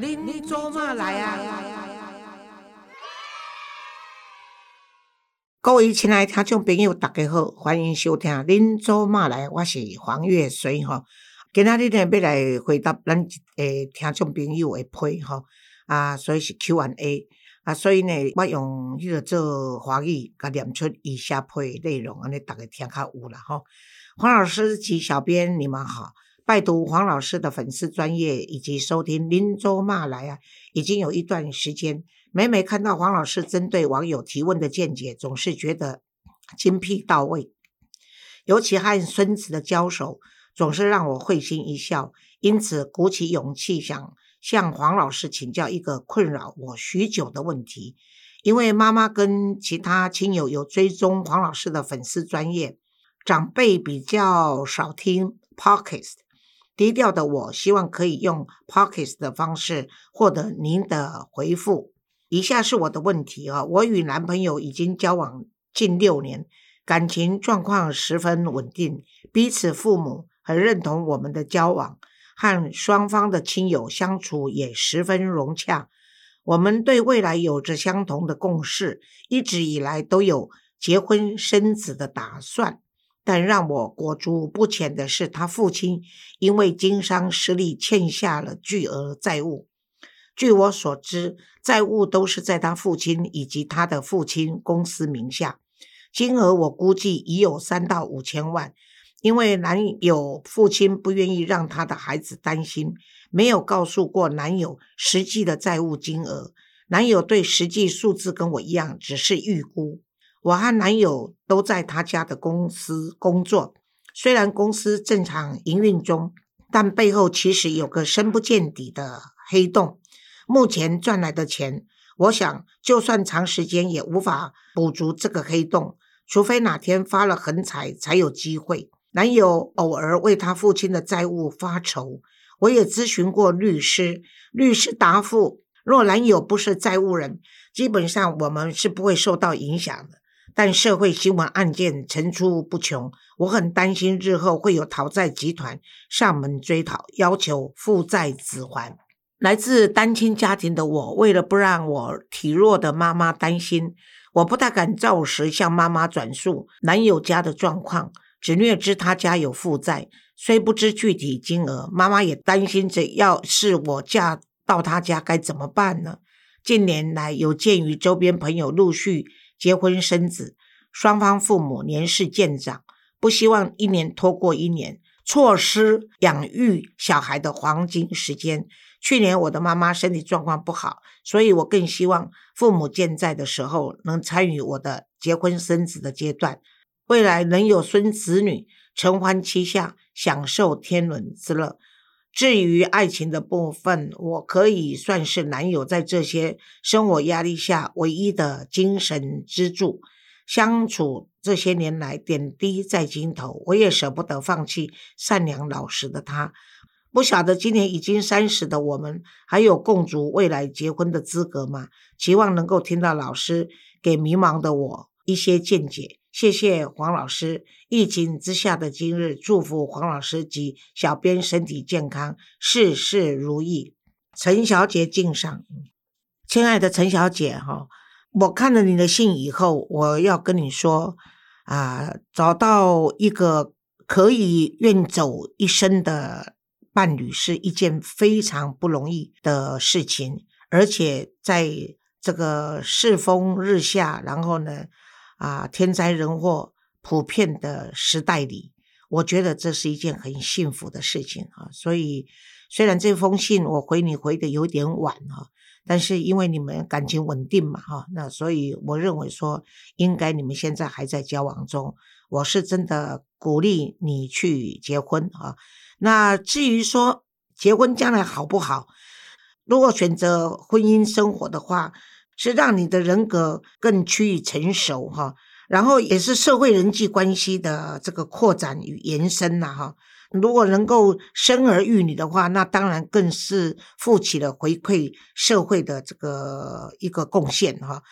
您做嘛来啊？各位亲爱的听众朋友，大家好，欢迎收听《恁做嘛来》，我是黄月水吼。今仔日呢，要来回答咱诶听众朋友诶批吼啊，所以是 Q&A 啊，所以呢，我用迄个做华语，甲念出以下批内容，安尼大家听较有啦吼。黄老师及小编，你们好。拜读黄老师的粉丝专业，以及收听林州骂来啊，已经有一段时间。每每看到黄老师针对网友提问的见解，总是觉得精辟到位。尤其和孙子的交手，总是让我会心一笑。因此，鼓起勇气想向黄老师请教一个困扰我许久的问题。因为妈妈跟其他亲友有追踪黄老师的粉丝专业，长辈比较少听 podcast。低调的我，希望可以用 Pockets 的方式获得您的回复。以下是我的问题啊，我与男朋友已经交往近六年，感情状况十分稳定，彼此父母很认同我们的交往，和双方的亲友相处也十分融洽。我们对未来有着相同的共识，一直以来都有结婚生子的打算。但让我裹足不前的是，他父亲因为经商失利，欠下了巨额债务。据我所知，债务都是在他父亲以及他的父亲公司名下，金额我估计已有三到五千万。因为男友父亲不愿意让他的孩子担心，没有告诉过男友实际的债务金额。男友对实际数字跟我一样，只是预估。我和男友都在他家的公司工作，虽然公司正常营运中，但背后其实有个深不见底的黑洞。目前赚来的钱，我想就算长时间也无法补足这个黑洞，除非哪天发了横财才有机会。男友偶尔为他父亲的债务发愁，我也咨询过律师，律师答复：若男友不是债务人，基本上我们是不会受到影响的。但社会新闻案件层出不穷，我很担心日后会有讨债集团上门追讨，要求负债子还。来自单亲家庭的我，为了不让我体弱的妈妈担心，我不太敢照实向妈妈转述男友家的状况，只略知他家有负债，虽不知具体金额。妈妈也担心着，要是我嫁到他家该怎么办呢？近年来，有鉴于周边朋友陆续。结婚生子，双方父母年事渐长，不希望一年拖过一年，错失养育小孩的黄金时间。去年我的妈妈身体状况不好，所以我更希望父母健在的时候能参与我的结婚生子的阶段，未来能有孙子女，承欢膝下，享受天伦之乐。至于爱情的部分，我可以算是男友在这些生活压力下唯一的精神支柱。相处这些年来，点滴在心头，我也舍不得放弃善良老实的他。不晓得今年已经三十的我们，还有共筑未来结婚的资格吗？期望能够听到老师给迷茫的我一些见解。谢谢黄老师。疫情之下的今日，祝福黄老师及小编身体健康，事事如意。陈小姐敬上，亲爱的陈小姐哈，我看了你的信以后，我要跟你说啊，找到一个可以愿走一生的伴侣是一件非常不容易的事情，而且在这个世风日下，然后呢？啊，天灾人祸普遍的时代里，我觉得这是一件很幸福的事情啊。所以，虽然这封信我回你回的有点晚啊，但是因为你们感情稳定嘛，哈，那所以我认为说，应该你们现在还在交往中，我是真的鼓励你去结婚啊。那至于说结婚将来好不好，如果选择婚姻生活的话。是让你的人格更趋于成熟哈，然后也是社会人际关系的这个扩展与延伸呐哈。如果能够生儿育女的话，那当然更是负起了回馈社会的这个一个贡献哈。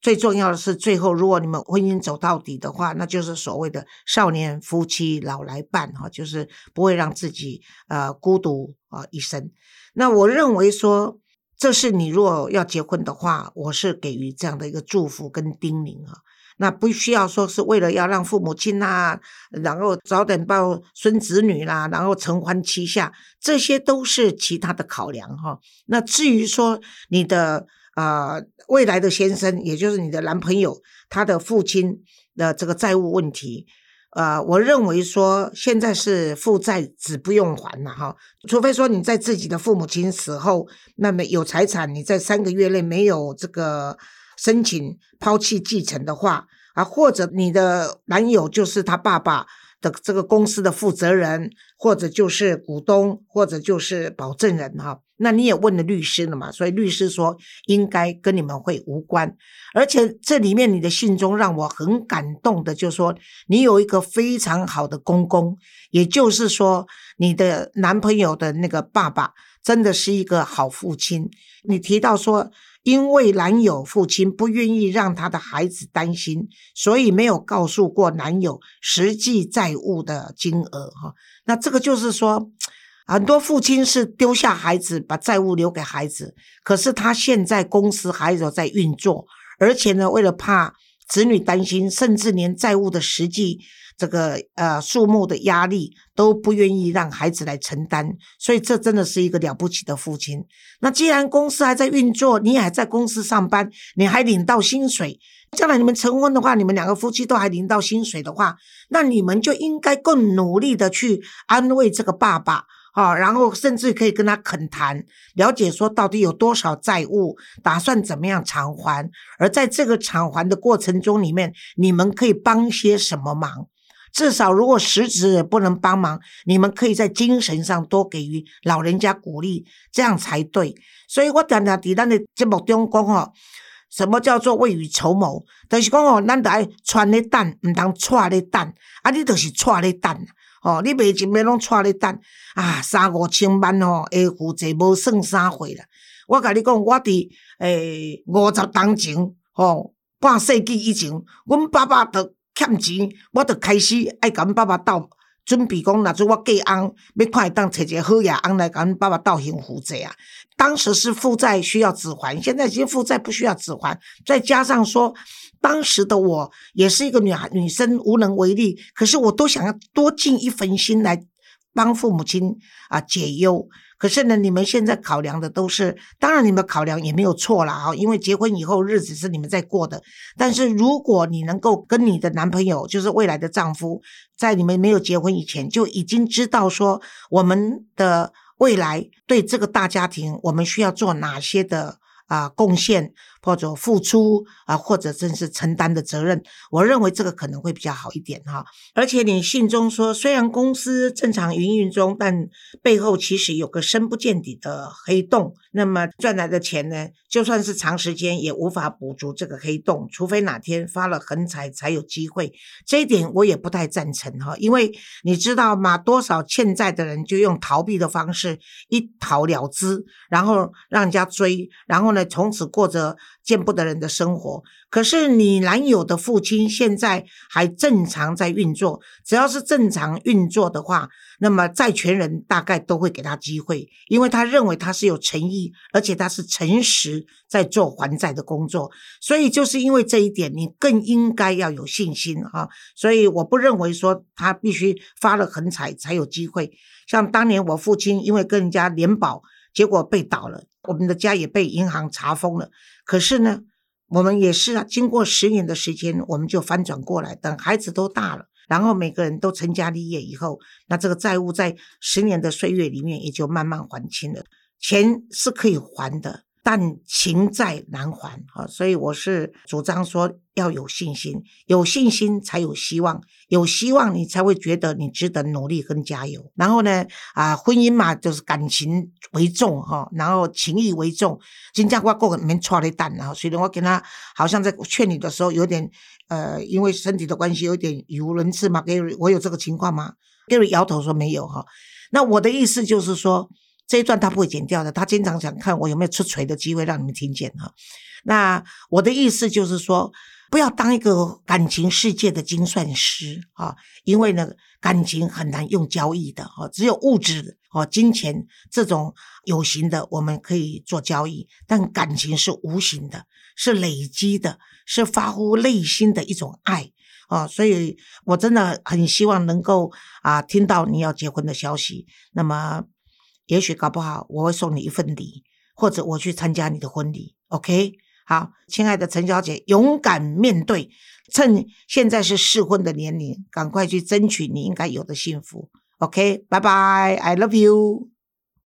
最重要的是，最后如果你们婚姻走到底的话，那就是所谓的少年夫妻老来伴哈，就是不会让自己呃孤独啊一生。那我认为说。这是你如果要结婚的话，我是给予这样的一个祝福跟叮咛啊。那不需要说是为了要让父母亲呐，然后早点抱孙子女啦，然后承欢膝下，这些都是其他的考量哈。那至于说你的啊未来的先生，也就是你的男朋友，他的父亲的这个债务问题，呃，我认为说现在是负债只不用还了哈，除非说你在自己的父母亲死后，那么有财产，你在三个月内没有这个。申请抛弃继承的话啊，或者你的男友就是他爸爸的这个公司的负责人，或者就是股东，或者就是保证人哈。那你也问了律师了嘛？所以律师说应该跟你们会无关。而且这里面你的信中让我很感动的，就是说你有一个非常好的公公，也就是说你的男朋友的那个爸爸真的是一个好父亲。你提到说。因为男友父亲不愿意让他的孩子担心，所以没有告诉过男友实际债务的金额哈。那这个就是说，很多父亲是丢下孩子，把债务留给孩子。可是他现在公司还有在运作，而且呢，为了怕子女担心，甚至连债务的实际。这个呃数目的压力都不愿意让孩子来承担，所以这真的是一个了不起的父亲。那既然公司还在运作，你也还在公司上班，你还领到薪水，将来你们成婚的话，你们两个夫妻都还领到薪水的话，那你们就应该更努力的去安慰这个爸爸啊，然后甚至可以跟他恳谈，了解说到底有多少债务，打算怎么样偿还，而在这个偿还的过程中里面，你们可以帮些什么忙。至少，如果实质不能帮忙，你们可以在精神上多给予老人家鼓励，这样才对。所以我常常在咱的节目中讲哦，什么叫做未雨绸缪？就是讲哦，咱得爱穿咧等，唔通错咧等。啊，你就是错咧等。哦，你袂前面拢错咧等啊，三五千万哦，诶，负债无算三回啦。我甲你讲，我伫诶五十当前，哦，半世纪以前，阮爸爸都。欠钱，我就开始爱甲阮爸爸斗，准备讲，若做我嫁翁，要看会当找一个好爷翁来甲阮爸爸斗幸福者啊。当时是负债需要子还，现在已经负债不需要子还。再加上说，当时的我也是一个女孩，女生无能为力，可是我都想要多尽一份心来帮父母亲啊解忧。可是呢，你们现在考量的都是，当然你们考量也没有错啦啊，因为结婚以后日子是你们在过的。但是如果你能够跟你的男朋友，就是未来的丈夫，在你们没有结婚以前就已经知道说，我们的未来对这个大家庭，我们需要做哪些的。啊，贡献或者付出啊，或者正是承担的责任，我认为这个可能会比较好一点哈。而且你信中说，虽然公司正常营运中，但背后其实有个深不见底的黑洞。那么赚来的钱呢，就算是长时间也无法补足这个黑洞，除非哪天发了横财才有机会。这一点我也不太赞成哈，因为你知道吗？多少欠债的人就用逃避的方式一逃了之，然后让人家追，然后。呢，从此过着见不得人的生活。可是你男友的父亲现在还正常在运作，只要是正常运作的话，那么债权人大概都会给他机会，因为他认为他是有诚意，而且他是诚实在做还债的工作。所以就是因为这一点，你更应该要有信心哈。所以我不认为说他必须发了横财才有机会。像当年我父亲因为跟人家联保。结果被倒了，我们的家也被银行查封了。可是呢，我们也是啊，经过十年的时间，我们就翻转过来。等孩子都大了，然后每个人都成家立业以后，那这个债务在十年的岁月里面也就慢慢还清了。钱是可以还的。但情债难还啊，所以我是主张说要有信心，有信心才有希望，有希望你才会觉得你值得努力跟加油。然后呢，啊，婚姻嘛就是感情为重哈，然后情义为重。金家瓜过里面错了一蛋，然后所以我跟他好像在劝你的时候有点呃，因为身体的关系有点语无伦次嘛。Gary，我有这个情况吗？Gary 摇头说没有哈。那我的意思就是说。这一段他不会剪掉的，他经常想看我有没有出锤的机会让你们听见哈。那我的意思就是说，不要当一个感情世界的精算师啊，因为呢，感情很难用交易的哦，只有物质哦，金钱这种有形的我们可以做交易，但感情是无形的，是累积的，是发乎内心的一种爱哦，所以我真的很希望能够啊，听到你要结婚的消息，那么也许搞不好我会送你一份礼，或者我去参加你的婚礼，OK。好，亲爱的陈小姐，勇敢面对，趁现在是适婚的年龄，赶快去争取你应该有的幸福。OK，拜拜，I love you。